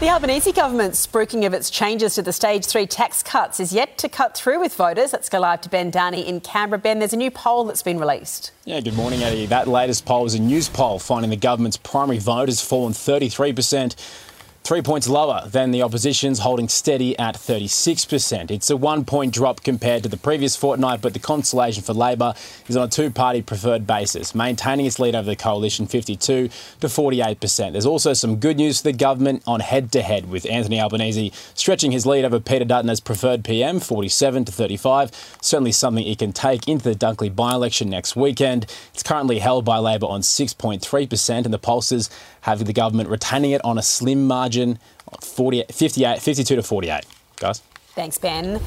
The Albanese government's spruiking of its changes to the stage three tax cuts is yet to cut through with voters. Let's go live to Ben Downey in Canberra. Ben, there's a new poll that's been released. Yeah, good morning, Eddie. That latest poll is a news poll finding the government's primary vote has fallen 33% Three points lower than the opposition's, holding steady at 36%. It's a one point drop compared to the previous fortnight, but the consolation for Labor is on a two party preferred basis, maintaining its lead over the coalition 52 to 48%. There's also some good news for the government on head to head, with Anthony Albanese stretching his lead over Peter Dutton as preferred PM 47 to 35. Certainly something he can take into the Dunkley by election next weekend. It's currently held by Labor on 6.3%, and the pollsters have the government retaining it on a slim margin, 40, 58, 52 to 48. Guys? Thanks, Ben.